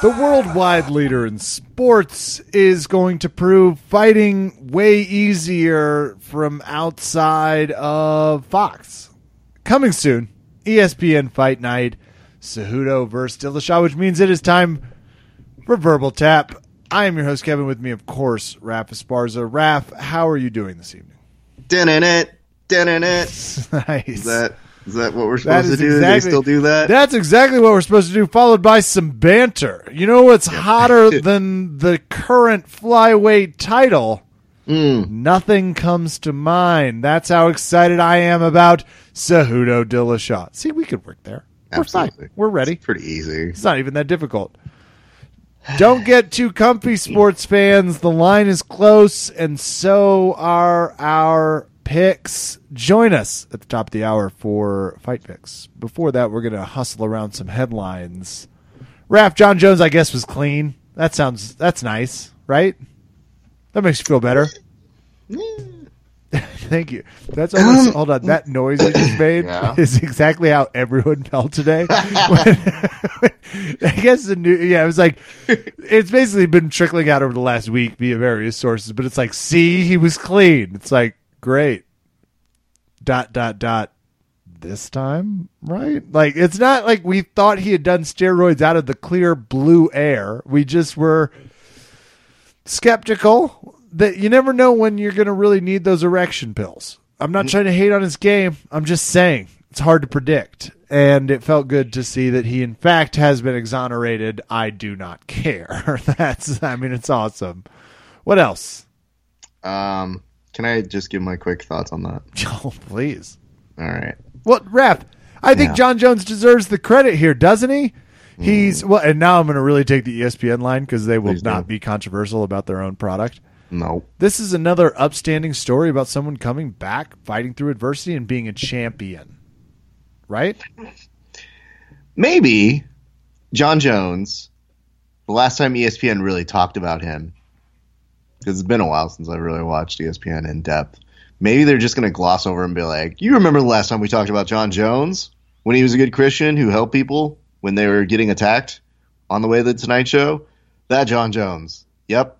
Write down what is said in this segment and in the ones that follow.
The worldwide leader in sports is going to prove fighting way easier from outside of Fox. Coming soon, ESPN Fight Night, Cejudo versus Dillashaw, which means it is time for Verbal Tap. I am your host, Kevin. With me, of course, Raph Esparza. Raph, how are you doing this evening? Dun it, dun it. nice. That is that what we're supposed to do? do they still do that? That's exactly what we're supposed to do, followed by some banter. You know what's hotter than the current flyweight title? Mm. Nothing comes to mind. That's how excited I am about Cejudo Dillashaw. See, we could work there. We're fine. We're ready. It's pretty easy. It's not even that difficult. Don't get too comfy, sports fans. The line is close, and so are our picks. Join us at the top of the hour for fight picks. Before that, we're going to hustle around some headlines. Raph Jon Jones, I guess, was clean. That sounds that's nice, right? That makes you feel better. Thank you. That's almost um, hold on. That noise you just made Yeah. is exactly how everyone felt today. I guess the new yeah, it was like it's basically been trickling out over the last week via various sources, but it's like, see, he was clean. It's like, great. Dot dot dot this time, right? Like it's not like we thought he had done steroids out of the clear blue air. We just were skeptical that you never know when you're going to really need those erection pills. I'm not trying to hate on his game. I'm just saying it's hard to predict. And it felt good to see that he, in fact, has been exonerated. I do not care. That's, I mean, it's awesome. What else? Um, can I just give my quick thoughts on that? Oh, please. All right. Well, ref, I think Yeah. Jon Jones deserves the credit here, doesn't he? He's mm. well, and now I'm going to really take the ESPN line because they will Please not do. be controversial about their own product. No. This is another upstanding story about someone coming back, fighting through adversity, and being a champion. Right? Maybe Jon Jones. The last time ESPN really talked about him, because it's been a while since I've really watched ESPN in depth. Maybe they're just going to gloss over and be like, "You remember the last time we talked about Jon Jones when he was a good Christian who helped people when they were getting attacked on the way to the Tonight Show? That Jon Jones. Yep.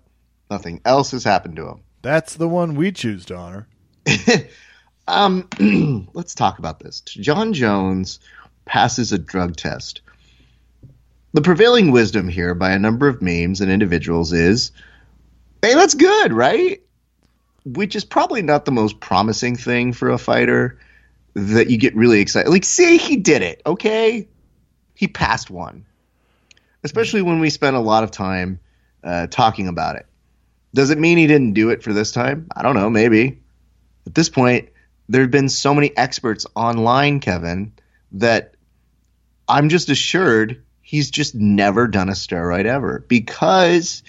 Nothing else has happened to him." That's the one we choose to honor. um, let's talk about this. Jon Jones passes a drug test. The prevailing wisdom here by a number of memes and individuals is, hey, that's good, right? Which is probably not the most promising thing for a fighter that you get really excited. Like, say he did it, okay? He passed one. Especially when we spent a lot of time uh, talking about it. Does it mean he didn't do it for this time? I don't know, maybe. At this point, there have been so many experts online, Kevin, that I'm just assured he's just never done a steroid ever because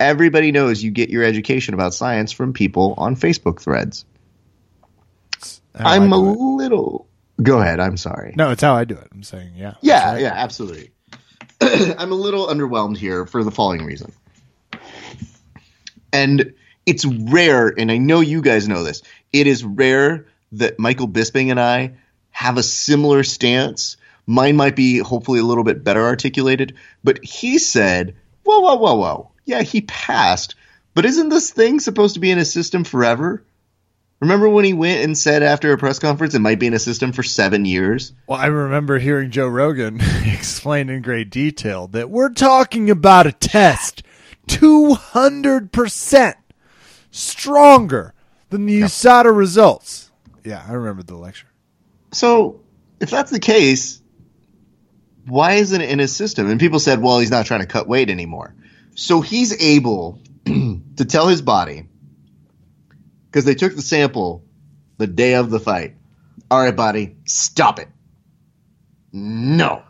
everybody knows you get your education about science from people on Facebook threads. I'm a it. little. Go ahead. I'm sorry. No, it's how I do it. I'm saying, yeah. Yeah, right. yeah, absolutely. I'm a little underwhelmed here for the following reason. And it's rare, and I know you guys know this. It is rare that Michael Bisping and I have a similar stance. Mine might be hopefully a little bit better articulated, but he said, "Whoa, whoa, whoa, whoa! Yeah, he passed, but isn't this thing supposed to be in his system forever?" Remember when he went and said after a press conference it might be in a system for seven years? Well, I remember hearing Joe Rogan explain in great detail that we're talking about a test 200% stronger than the USADA results. Yeah, I remember the lecture. So, if that's the case, why isn't it in his system? And people said, well, he's not trying to cut weight anymore. So he's able to tell his body, because they took the sample the day of the fight, all right, body, stop it. No.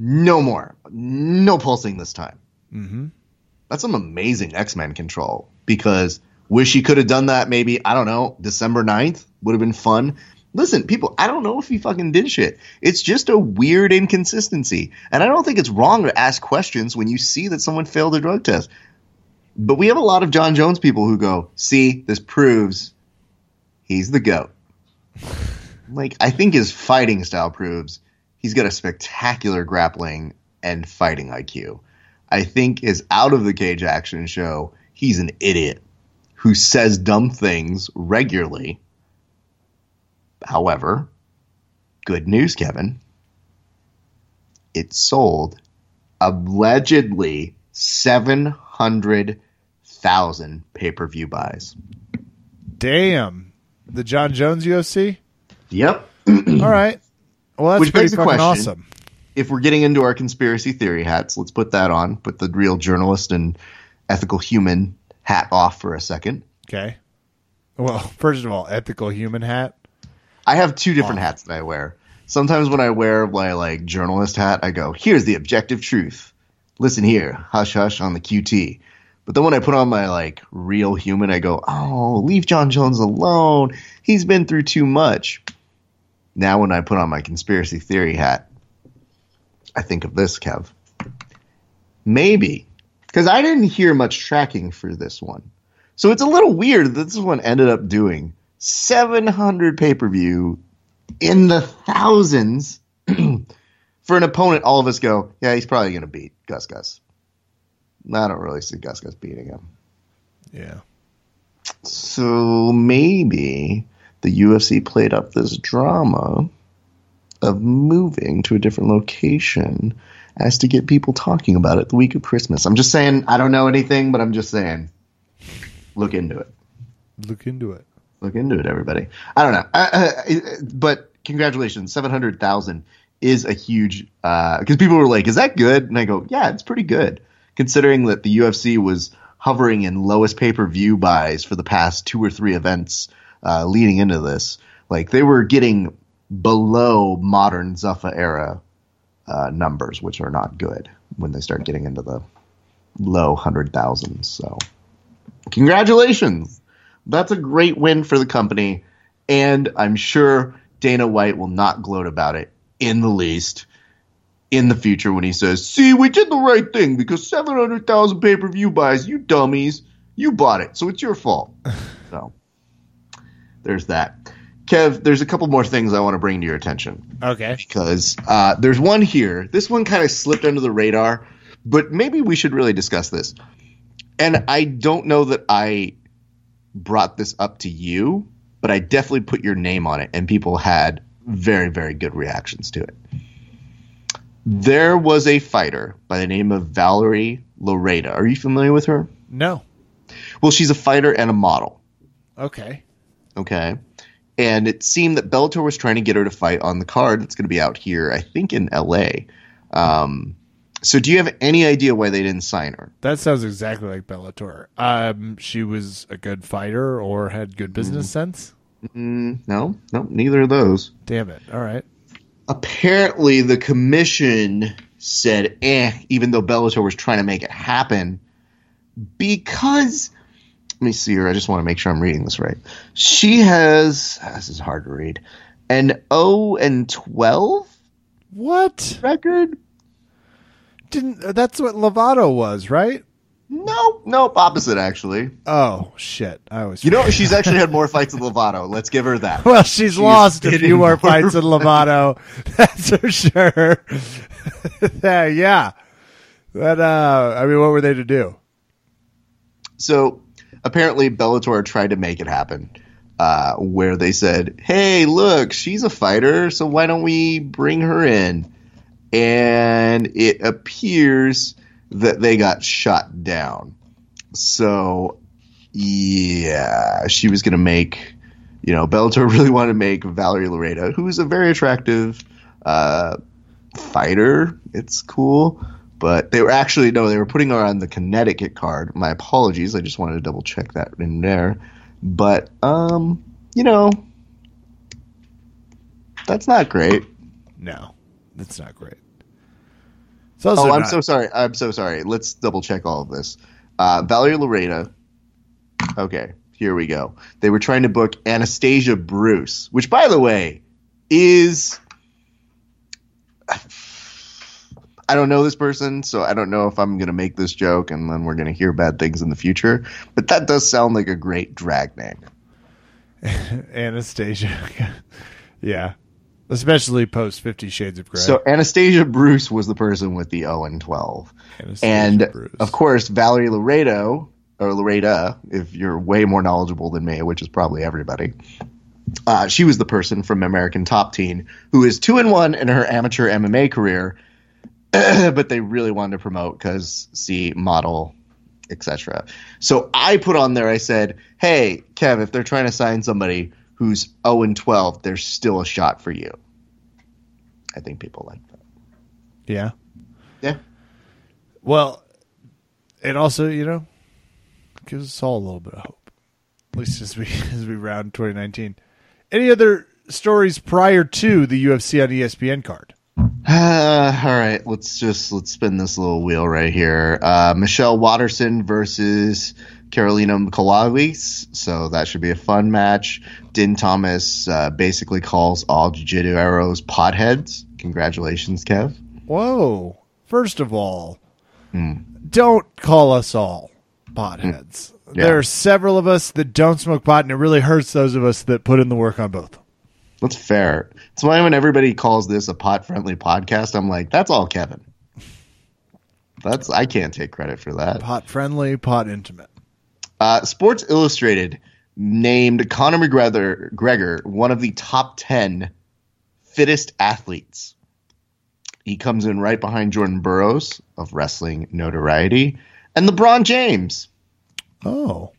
No more. No pulsing this time. Mm-hmm. That's some amazing X Men control because wish he could have done that maybe, I don't know, December 9th would have been fun. Listen, people, I don't know if he fucking did shit. It's just a weird inconsistency. And I don't think it's wrong to ask questions when you see that someone failed a drug test. But we have a lot of Jon Jones people who go, see, this proves he's the GOAT. like, I think his fighting style proves he's got a spectacular grappling and fighting IQ. I think is out of the cage action show, he's an idiot who says dumb things regularly. However, good news, Kevin. It sold allegedly 700,000 pay per view buys. Damn. The Jon Jones UFC? Yep. All right. Well, that's Which pretty begs the fucking question. awesome. if we're getting into our conspiracy theory hats, let's put that on. Put the real journalist and ethical human hat off for a second. Okay. Well, first of all, ethical human hat. I have two different hats that I wear. Sometimes when I wear my like journalist hat, I go, "Here's the objective truth. Listen here, hush hush on the QT." But then when I put on my like real human, I go, "Oh, leave Jon Jones alone. He's been through too much." Now when I put on my conspiracy theory hat, I think of this, Kev. Maybe because I didn't hear much tracking for this one. So it's a little weird that this one ended up doing 700 pay per view in the thousands for an opponent. All of us go, yeah, he's probably going to beat Gus Gus. I don't really see Gus Gus beating him. Yeah. So maybe the UFC played up this drama of moving to a different location as to get people talking about it the week of Christmas. I'm just saying, I don't know anything, but I'm just saying, look into it. Look into it. Look into it, everybody. I don't know, uh, uh, but congratulations, seven hundred thousand is a huge. Because people were like, "Is that good?" And I go, "Yeah, it's pretty good, considering that the UFC was hovering in lowest pay per view buys for the past two or three events uh, leading into this. Like they were getting below modern Zuffa era uh, numbers, which are not good when they start getting into the low hundred thousands. So, congratulations that's a great win for the company, and I'm sure Dana White will not gloat about it in the least in the future when he says, "See, we did the right thing because 700,000 pay-per-view buys, you dummies, you bought it, so it's your fault." so there's that. Kev, there's a couple more things I want to bring to your attention Okay. because uh, there's one here. This one kind of slipped under the radar, but maybe we should really discuss this. And I don't know that I brought this up to you, but I definitely put your name on it, and people had very, very good reactions to it. There was a fighter by the name of Valerie Loureda. Are you familiar with her? No. Well, she's a fighter and a model. Okay. Okay. And it seemed that Bellator was trying to get her to fight on the card that's going to be out here, I think in LA. Um, so do you have any idea why they didn't sign her? That sounds exactly like Bellator. Um, she was a good fighter or had good business sense. Mm, no, no, neither of those. Damn it. All right. Apparently, the commission said, eh, even though Bellator was trying to make it happen, because. Let me see here. I just want to make sure I'm reading this right. She has. This is hard to read. An 0 and 12 What? record? Didn't that's what Lovato was, right? No, nope, opposite actually. Oh shit. I was You know, she's actually had more fights with Lovato. Let's give her that. Well, she's, lost a few in more more fights with Lovato. That's for sure. yeah, yeah. But uh I mean what were they to do? So apparently, Bellator tried to make it happen, uh, where they said, "Hey, look, she's a fighter, so why don't we bring her in?" And it appears that they got shot down. So, yeah, she was going to make, you know, Bellator really wanted to make Valerie Loureda, who is a very attractive uh, fighter. It's cool. But they were actually, no, they were putting her on the Connecticut card. My apologies. I just wanted to double check that in there. But, um, you know, that's not great. No. That's not great. It's also Oh, I'm not- so sorry. I'm so sorry. Let's double check all of this. Uh, Valerie Lorena. Okay, here we go. They were trying to book Anastasia Bruce, which, by the way, is. I don't know this person, so I don't know if I'm going to make this joke and then we're going to hear bad things in the future. But that does sound like a great drag name. Anastasia. yeah. Especially post Fifty Shades of Grey. So Anastasia Bruce was the person with the 0 and 12. Anastasia and Bruce. of course, Valerie Laredo, or Lareda, if you're way more knowledgeable than me, which is probably everybody, uh, she was the person from American Top Team who is 2 and 1 in her amateur MMA career, but they really wanted to promote because, see, model, etc. So I put on there, I said, hey, Kev, if they're trying to sign somebody who's 0 and 12, there's still a shot for you. I think people like that. yeah. Yeah. Well, it also, you know, gives us all a little bit of hope. At least as we as we round 2019. Any other stories prior to the UFC on ESPN card? Uh, all right, let's just let's spin this little wheel right here. Uh, Michelle Waterson versus Carolina Michalovic. So that should be a fun match. Din Thomas uh, basically calls all jiu-jitsu arrows potheads. Congratulations, Kev. Whoa. First of all, don't call us all potheads. Yeah. There are several of us that don't smoke pot, and it really hurts those of us that put in the work on both. That's fair. That's why when everybody calls this a pot-friendly podcast, I'm like, that's all Kevin. That's I can't take credit for that. Pot friendly, pot intimate. Uh, Sports Illustrated named Conor McGregor Gregor one of the top 10 fittest athletes. He comes in right behind Jordan Burroughs of wrestling notoriety and LeBron James. Oh,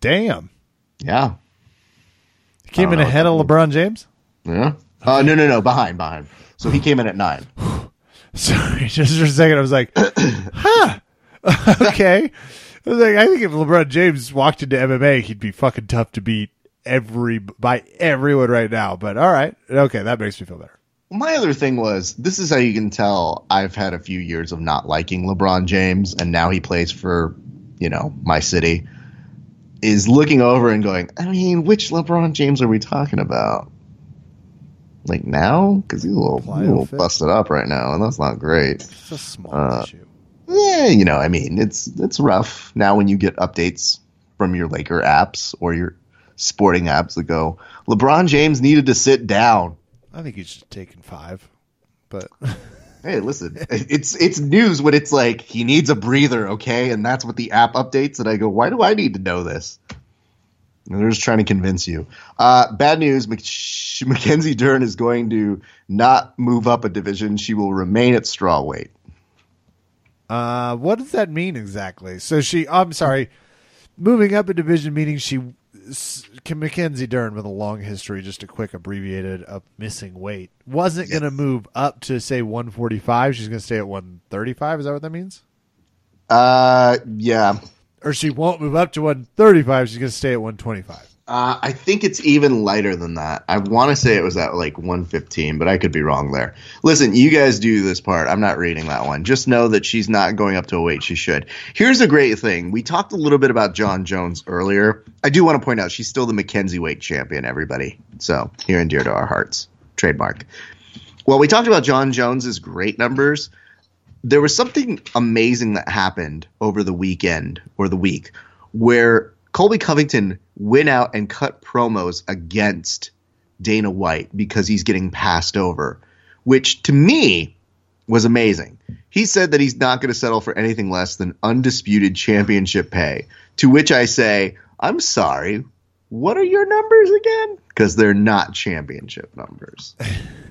damn. Yeah. He came in ahead of LeBron James? Yeah. Uh, no, no, no. Behind, behind. So he came in at nine. Sorry, just for a second, I was like, huh. okay. I was like, I think if LeBron James walked into MMA, he'd be fucking tough to beat every by everyone right now. But all right. Okay, that makes me feel better. My other thing was this is how you can tell I've had a few years of not liking LeBron James, and now he plays for, you know, my city. Is looking over and going, I mean, which LeBron James are we talking about? Like now? Because he's a little, a little busted up right now, and that's not great. It's a small Uh, issue. Yeah, you know, I mean, it's it's rough now when you get updates from your Laker apps or your sporting apps that go, LeBron James needed to sit down. I think he's just taking five. But Hey, listen, it's it's news when it's like he needs a breather, okay, and that's what the app updates. And I go, why do I need to know this? And they're just trying to convince you. Uh, bad news: Mc- Mackenzie Dern is going to not move up a division. She will remain at strawweight. Uh, what does that mean exactly? So she, I'm sorry, moving up a division meaning she, Mackenzie Dern with a long history, just a quick abbreviated of missing weight, wasn't going to move up to say 145. She's going to stay at 135. Is that what that means? Uh, yeah, Or she won't move up to 135. She's going to stay at 125. Uh, I think it's even lighter than that. I want to say it was at like 115, but I could be wrong there. Listen, you guys do this part. I'm not reading that one. Just know that she's not going up to a weight she should. Here's a great thing. We talked a little bit about Jon Jones earlier. I do want to point out she's still the Mackenzie weight champion, everybody. So, here and dear to our hearts. Trademark. Well, we talked about Jon Jones's great numbers. There was something amazing that happened over the weekend or the week where Colby Covington went out and cut promos against Dana White because he's getting passed over, which to me was amazing. He said that he's not going to settle for anything less than undisputed championship pay. To which I say, I'm sorry, what are your numbers again? Because they're not championship numbers.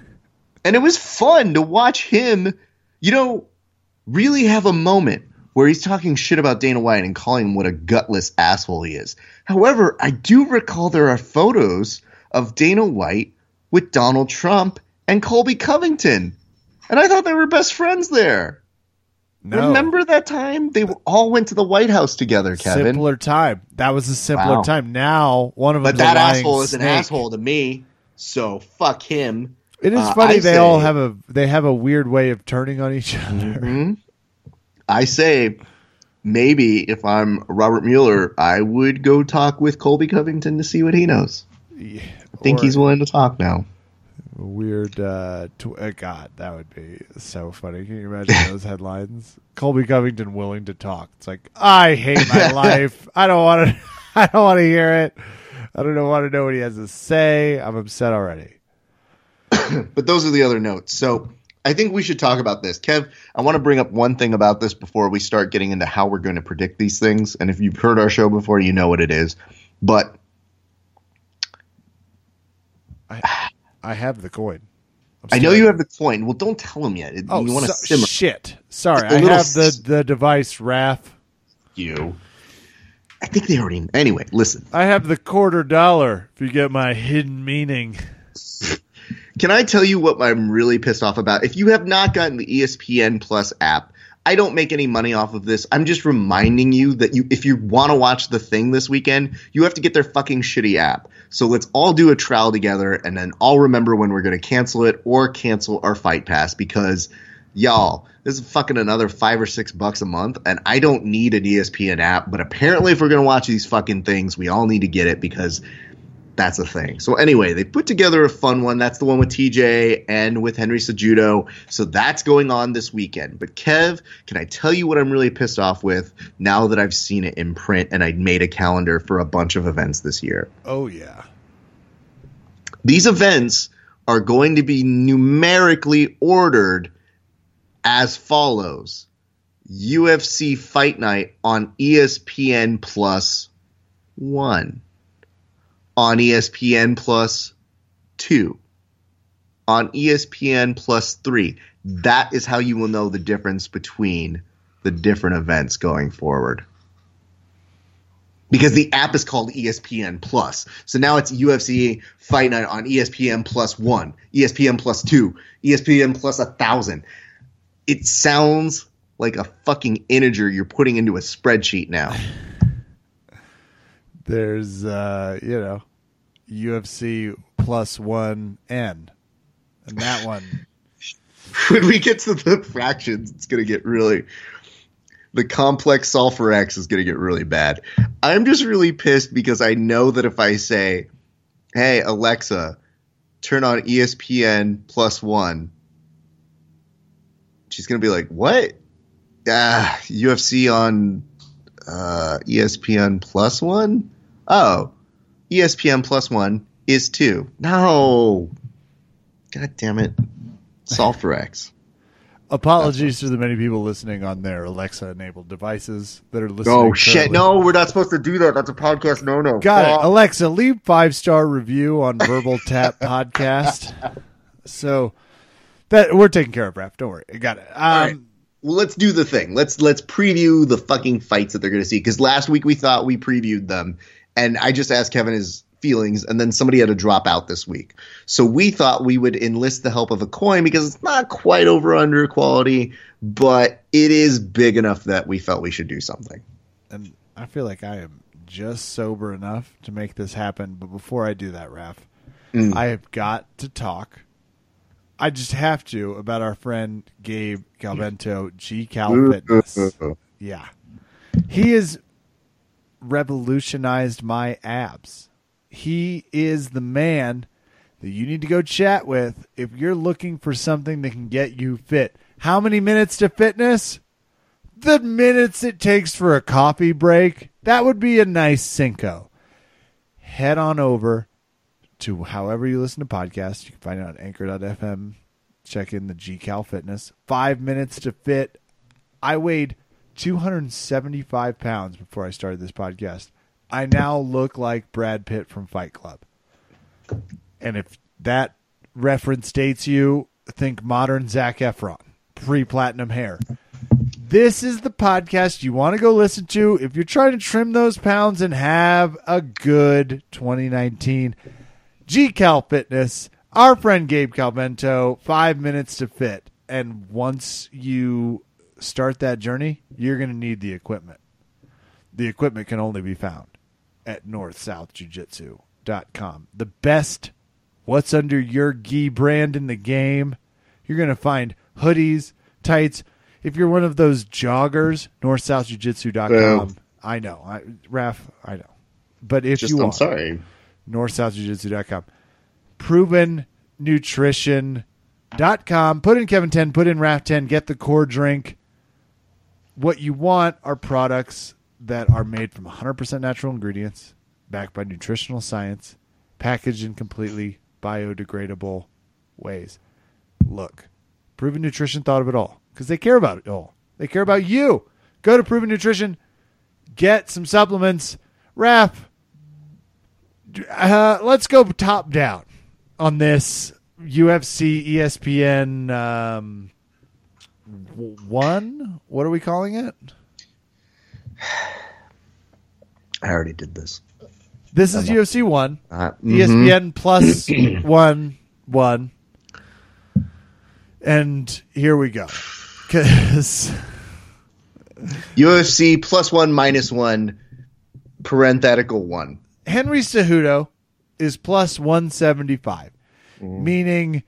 and it was fun to watch him, you know, really have a moment where he's talking shit about Dana White and calling him what a gutless asshole he is. However, I do recall there are photos of Dana White with Donald Trump and Colby Covington. And I thought they were best friends there. No. Remember that time? They all went to the White House together, Kevin. Simpler time. That was a simpler Wow. time. Now one of them. but that asshole is an asshole to me. So fuck him. It is Uh, funny I they all have a they have a weird way of turning on each other. Mhm. I say maybe if I'm Robert Mueller, I would go talk with Colby Covington to see what he knows. Yeah, I think he's willing to talk now. weird. Uh, tw- uh, God, that would be so funny. Can you imagine those headlines? Colby Covington willing to talk. It's like I hate my life. I don't want to. I don't want to hear it. I don't want to know what he has to say. I'm upset already. but those are the other notes. So I think we should talk about this. Kev, I want to bring up one thing about this before we start getting into how we're going to predict these things. And if you've heard our show before, you know what it is. But I, I have the coin. I'm know you have the coin. Well, don't tell him yet. Oh, you want to so- simmer shit. Sorry, I have the s- the device, Raph. you. I think they already. Anyway, listen. I have the quarter dollar. If you get my hidden meaning. Can I tell you what I'm really pissed off about? If you have not gotten the ESPN Plus app, I don't make any money off of this. I'm just reminding you that you if you want to watch the thing this weekend, you have to get their fucking shitty app. So let's all do a trial together and then I'll remember when we're going to cancel it or cancel our fight pass because y'all, this is fucking another 5 or 6 bucks a month and I don't need an ESPN app, but apparently if we're going to watch these fucking things, we all need to get it because that's a thing. So anyway, they put together a fun one. That's the one with TJ and with Henry Cejudo. So that's going on this weekend. But Kev, can I tell you what I'm really pissed off with now that I've seen it in print and I made a calendar for a bunch of events this year? Oh yeah. These events are going to be numerically ordered as follows. UFC Fight Night on ESPN Plus 1 on ESPN Plus 2, on ESPN Plus 3. That is how you will know the difference between the different events going forward. Because the app is called ESPN Plus. So now it's UFC Fight Night on ESPN Plus 1, ESPN Plus 2, ESPN Plus 1000. It sounds like a fucking integer you're putting into a spreadsheet now. There's uh, you know, UFC plus one N. And that one when we get to the fractions, it's going to get really. The complex solve for x is going to get really bad. I'm just really pissed because I know that if I say, "Hey Alexa, turn on ESPN plus one," she's going to be like, "What? Ah, UFC on uh, ESPN plus one? Oh, ESPN plus one is two. No, god damn it, solve for x." apologies to the many people listening on their Alexa enabled devices that are listening. Oh shit! No, we're not supposed to do that. That's a podcast. No, no. Got it. Alexa, leave five star review on Verbal Tap Podcast. So that we're taking care of, Raph. Don't worry. Got it. Um, right. Well, let's do the thing. Let's let's preview the fucking fights that they're going to see. Because last week we thought we previewed them, and I just asked Kevin his feelings, and then somebody had to drop out this week. So we thought we would enlist the help of a coin because it's not quite over under quality, but it is big enough that we felt we should do something. and I feel like I am just sober enough to make this happen. But before I do that, Raph, Mm. I have got to talk. I just have to about our friend Gabe Calvento, G Cal Fitness. Yeah. He has revolutionized my abs. He is the man that you need to go chat with if you're looking for something that can get you fit. How many minutes to fitness? The minutes it takes for a coffee break. That would be a nice Cinco. Head on over to however you listen to podcasts. You can find it on anchor.fm. Check in the GCal Fitness. Five minutes to fit. I weighed 275 pounds before I started this podcast. I now look like Brad Pitt from Fight Club. And if that reference dates you, think modern Zac Efron, pre platinum hair. This is the podcast you want to go listen to if you're trying to trim those pounds and have a good 2019. GCal Fitness, our friend Gabe Calvento, five minutes to fit. And once you start that journey, you're going to need the equipment. The equipment can only be found at northsouthjujitsu.com. The best what's under your gi brand in the game. You're going to find hoodies, tights. If you're one of those joggers, northsouthjujitsu.com. I know. I, Raph, I know. But if Just you I'm want, sorry. northsouthjujitsu.com. Proven nutrition.com. Put in Kevin 10, put in Raph 10, get the core drink. What you want are products that are made from 100% natural ingredients, backed by nutritional science, packaged in completely biodegradable ways. Look, Proven Nutrition thought of it all because they care about it all. They care about you. Go to Proven Nutrition, get some supplements. Raph, uh, let's go top down on this UFC ESPN um, w- one. What are we calling it? I already did this. This is UFC one. Uh, mhm. ESPN plus one one. And here we go. Because UFC plus one minus one, parenthetical one. Henry Cejudo is plus 175, meaning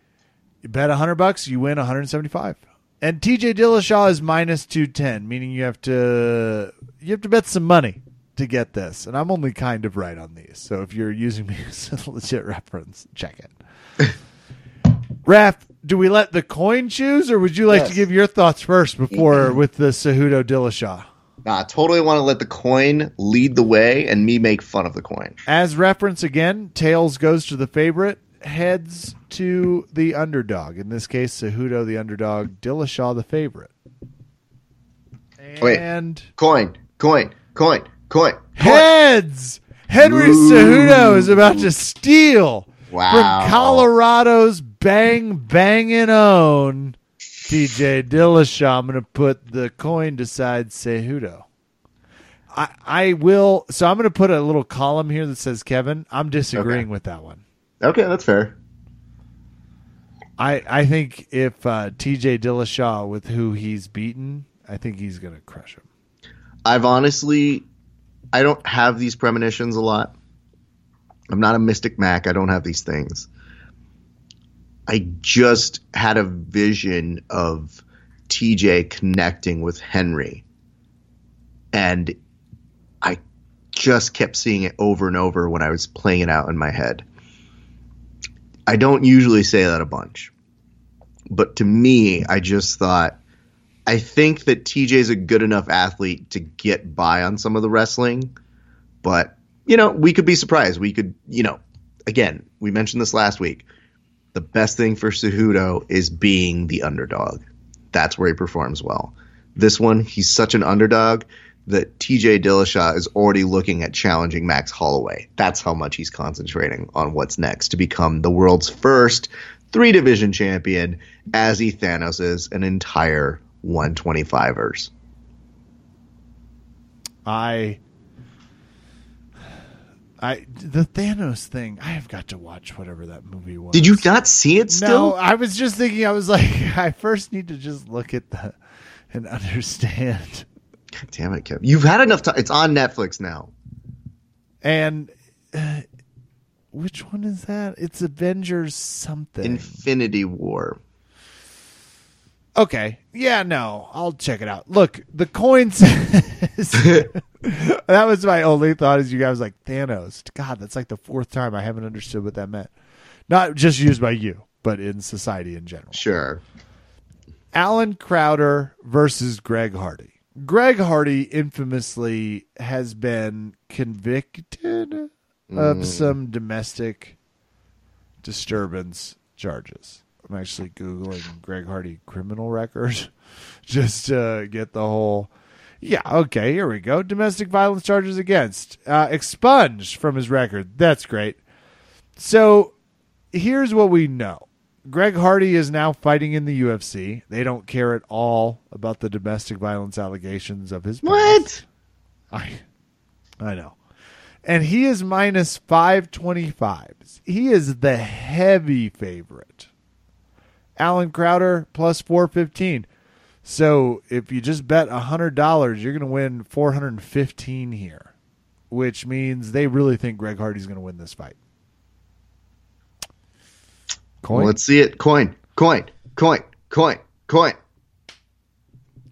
you bet 100 bucks, you win 175. And TJ Dillashaw is minus 210, meaning you have to you have to bet some money to get this. And I'm only kind of right on these. So if you're using me as a legit reference, check it. Raph, do we let the coin choose or would you like to give your thoughts first before mm-hmm. with the Cejudo Dillashaw? Nah, I totally want to let the coin lead the way and me make fun of the coin. As reference again, tails goes to the favorite, heads to the underdog. In this case, Cejudo the underdog, Dillashaw the favorite. Wait. And Coin, coin, coin, coin. coin. heads. Henry Ooh. Cejudo is about to steal Wow. from Colorado's bang banging own TJ Dillashaw. I'm going to put the coin beside Cejudo. I, I will. So I'm going to put a little column here that says Kevin. I'm disagreeing Okay. with that one. Okay, that's fair. I I think if uh, T.J. Dillashaw with who he's beaten, I think he's gonna crush him. I've honestly, I don't have these premonitions a lot. I'm not a Mystic Mac. I don't have these things. I just had a vision of TJ connecting with Henry. And I just kept seeing it over and over when I was playing it out in my head. I don't usually say that a bunch. But to me, I just thought I think that TJ's a good enough athlete to get by on some of the wrestling, but you know, we could be surprised. We could, you know, again, we mentioned this last week. The best thing for Cejudo is being the underdog. That's where he performs well. This one, he's such an underdog that TJ Dillashaw is already looking at challenging Max Holloway. That's how much he's concentrating on what's next to become the world's first three division champion as he Thanos is an entire 125ers. I I the Thanos thing. I have got to watch whatever that movie was. Did you not see it No, still? I was just thinking. I was like, I first need to just look at the and understand. God damn it, Kevin. You've had enough time. It's on Netflix now. And uh, which one is that? It's Avengers something. Infinity War. Okay. Yeah, no, I'll check it out. Look, the coin says that was my only thought as you guys like Thanos. God, that's like the fourth time I haven't understood what that meant. Not just used by you, but in society in general. Sure. Allen Crowder versus Greg Hardy. Greg Hardy infamously has been convicted of some domestic disturbance charges. I'm actually Googling Greg Hardy criminal record just to get the whole. Yeah, okay, here we go. Domestic violence charges against. Uh, expunged from his record. That's great. So here's what we know Greg Hardy is now fighting in the UFC. They don't care at all about the domestic violence allegations of his. What? I I know. And he is minus 525. He is the heavy favorite. Allen Crowder plus 415. So if you just bet $100, you're going to win 415 here, which means they really think Greg Hardy's going to win this fight. Coin? Let's see it. Coin. Coin. Coin. Coin. Coin.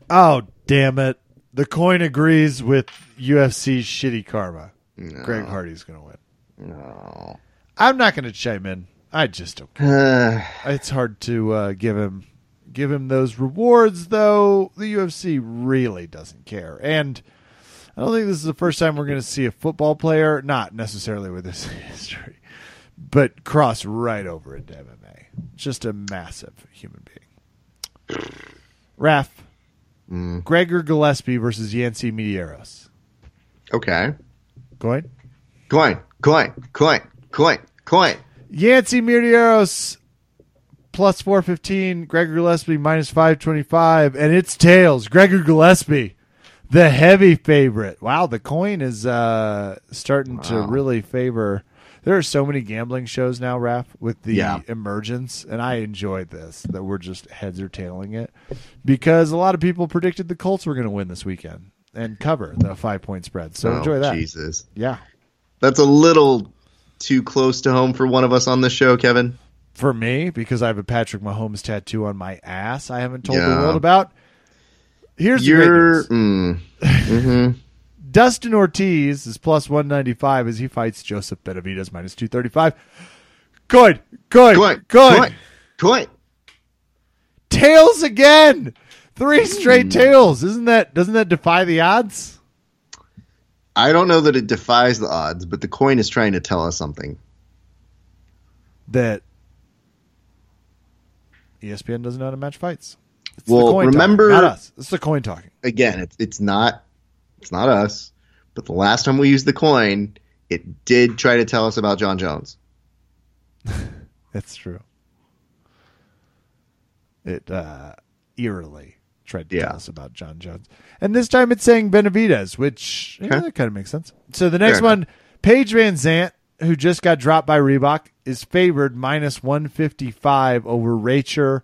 Oh, damn it. The coin agrees with UFC's shitty karma. Greg Hardy's going to win. No. I'm not going to chime in. I just don't. Uh, It's hard to uh, give him give him those rewards, though. The UFC really doesn't care, and I don't think this is the first time we're going to see a football player, not necessarily with this history, but cross right over into MMA. Just a massive human being. Raf, Mm. Gregor Gillespie versus Yancy Medeiros. Okay. Coin? Coin, coin, coin, coin, coin. Yancy Medeiros plus 415, Gregor Gillespie minus 525, and it's tails. Gregor Gillespie, the heavy favorite. Wow, the coin is uh, starting to really favor. There are so many gambling shows now, Raf, with the Yeah. emergence, and I enjoyed this that we're just heads or tailing it because a lot of people predicted the Colts were going to win this weekend and cover the five point spread. So Oh, enjoy that. Jesus. Yeah. That's a little too close to home for one of us on this show, Kevin. for me because I have a Patrick Mahomes tattoo on my ass. I haven't told the world about. Here's the You're. great news. Mm, mhm. Dustin Ortiz is plus one ninety five as he fights Joseph Benavidez minus two thirty five. Good, good, Coin, good. coin, coin. Tails again. Three straight hmm. tails. Isn't that? Doesn't that defy the odds? I don't know that it defies the odds, but the coin is trying to tell us something. That ESPN doesn't know how to match fights. It's the Well, coin remember- talking, not us. It's the coin talking. Again, it's it's not it's not us, but the last time we used the coin, it did try to tell us about Jon Jones. That's true. It uh, eerily tried to Yeah. tell us about Jon Jones. And this time it's saying Benavidez, which yeah, Okay. that kind of makes sense. So the next Fair one, Paige Van Zant, who just got dropped by Reebok, is favored minus 155 over Rachel,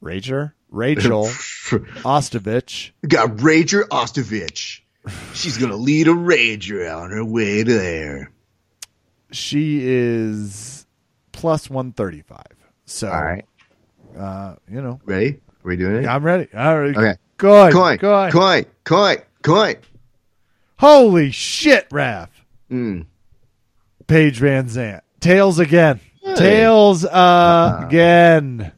Rachel, Rachael Ostovich. Got Rager Ostovich. She's gonna lead a rager on her way there. She is plus 135. So, All right, uh, you know, ready? Are we doing it? I'm ready. All right. Okay. Good. Coin, Good. coin, coin, coin. Holy shit, Raph. Mm. Paige Van Zant. Tails again. Hey. Tails uh, again.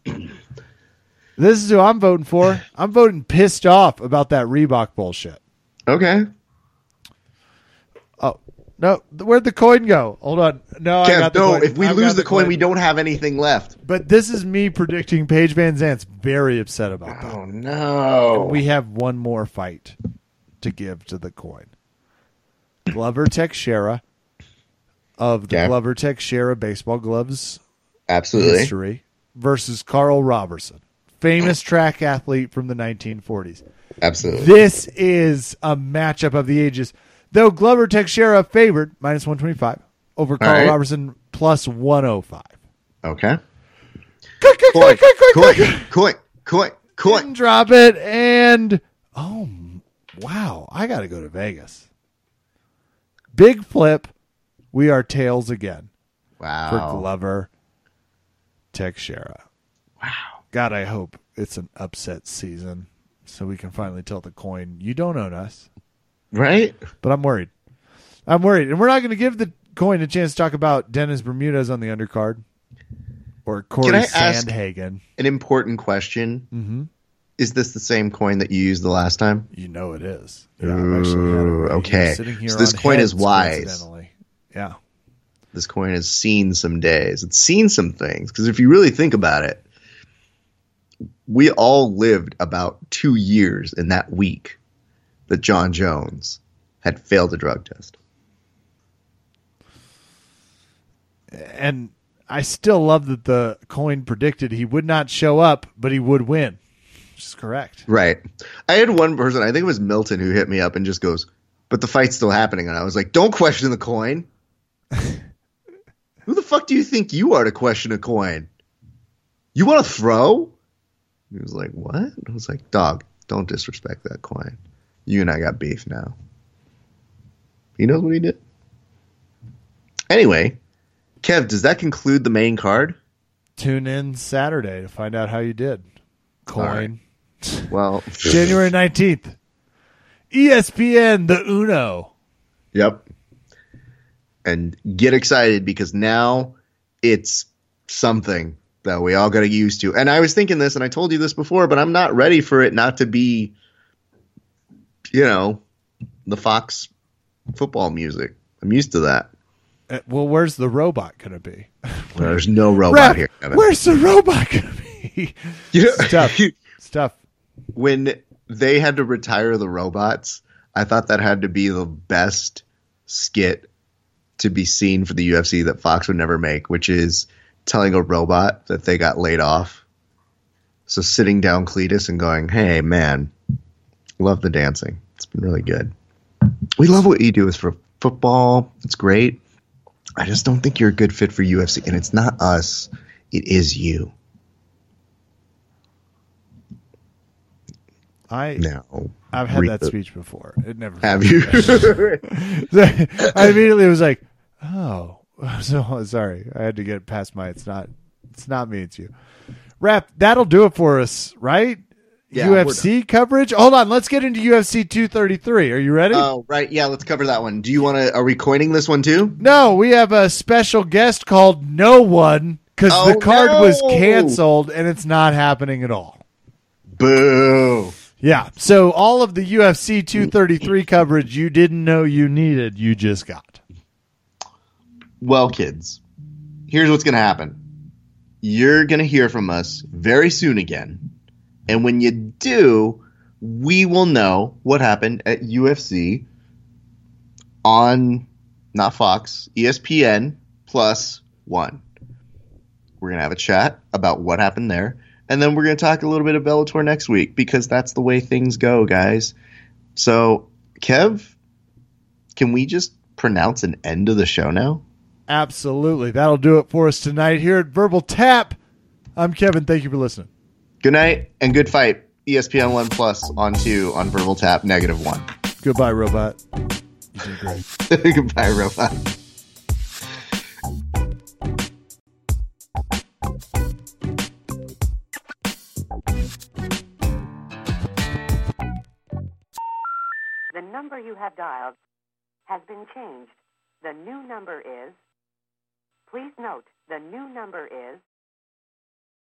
This is who I'm voting for. I'm voting pissed off about that Reebok bullshit. Okay. Oh, no. Where'd the coin go? Hold on. No, I Kev, got the no, coin. if we I've lose got the coin, we don't have anything left. But this is me predicting Paige Van Zant's very upset about that. Oh no. We have one more fight to give to the coin. Glover Teixeira of the Okay. Glover Teixeira baseball gloves Absolutely. history versus Karl Roberson, famous track athlete from the 1940s. Absolutely. This is a matchup of the ages. Though Glover Teixeira favored minus 125 over Karl right. Roberson plus 105. Okay. Quick, quick, quick, quick, quick, coin, quick. coin, coin, coin. Drop it and oh wow, I got to go to Vegas. Big flip. We are tails again Wow. for Glover Teixeira. Wow. God, I hope it's an upset season so we can finally tell the coin you don't own us. Right? But I'm worried. I'm worried. And we're not going to give the coin a chance to talk about Dennis Bermudez on the undercard or Cory I ask- Sandhagen. An important question. Mm-hmm. Is this the same coin that you used the last time? You know it is. Yeah, I've actually had it Ooh, right okay. here, So this coin is wise. Yeah. This coin has seen some days. It's seen some things. Because if you really think about it, we all lived about two years in that week that Jon Jones had failed a drug test. And I still love that the coin predicted he would not show up, but he would win. Which is correct. Right. I had one person, I think it was Milton, who hit me up and just goes, but the fight's still happening. And I was like, don't question the coin. Who the fuck do you think you are to question a coin? You want to throw? He was like, what? I was like, dog, don't disrespect that coin. You and I got beef now. He knows what he did. Anyway, Kev, does that conclude the main card? Tune in Saturday to find out how you did. Coin. Well, January 19th. ESPN, the Uno. Yep. And get excited because now it's something that we all got to get used to. And I was thinking this, and I told you this before, but I'm not ready for it not to be, you know, the Fox football music. I'm used to that. Uh, well, where's the robot going to be? There's no robot Rap, here. Kevin. where's the robot going to be? You know, Stuff. Stuff. when they had to retire the robots, I thought that had to be the best skit to be seen for the UFC that Fox would never make, which is telling a robot that they got laid off. So sitting down Cletus and going, "Hey, man, love the dancing. It's been really good. We love what you do is for football. It's great. I just don't think you're a good fit for UFC, and it's not us. It is you." I No, I've had that Reboot. speech before. It never. have you? I immediately was like, "Oh, so sorry." I had to get past my. It's not. It's not me. It's you. Rap. That'll do it for us, right? Yeah, UFC coverage. Hold on. Let's get into UFC 233. Are you ready? Oh, right. Yeah, let's cover that one. Do you want to? Are we coining this one too? no, we have a special guest called No One because Oh, the card was canceled and it's not happening at all. Boo. Yeah. So all of the UFC 233 coverage you didn't know you needed, you just got. Well, kids, here's what's going to happen. You're going to hear from us very soon again. And when you do, we will know what happened at UFC on not Fox, ESPN plus one. We're going to have a chat about what happened there. And then we're going to talk a little bit of Bellator next week because that's the way things go, guys. So, Kev, can we just pronounce an end of the show now? Absolutely. That'll do it for us tonight here at Verbal Tap. I'm Kevin. Thank you for listening. Good night and good fight. ESPN One Plus on two on Verbal Tap negative one. Goodbye, robot. You did great. Goodbye, robot. The number you have dialed has been changed. The new number is. Please note, the new number is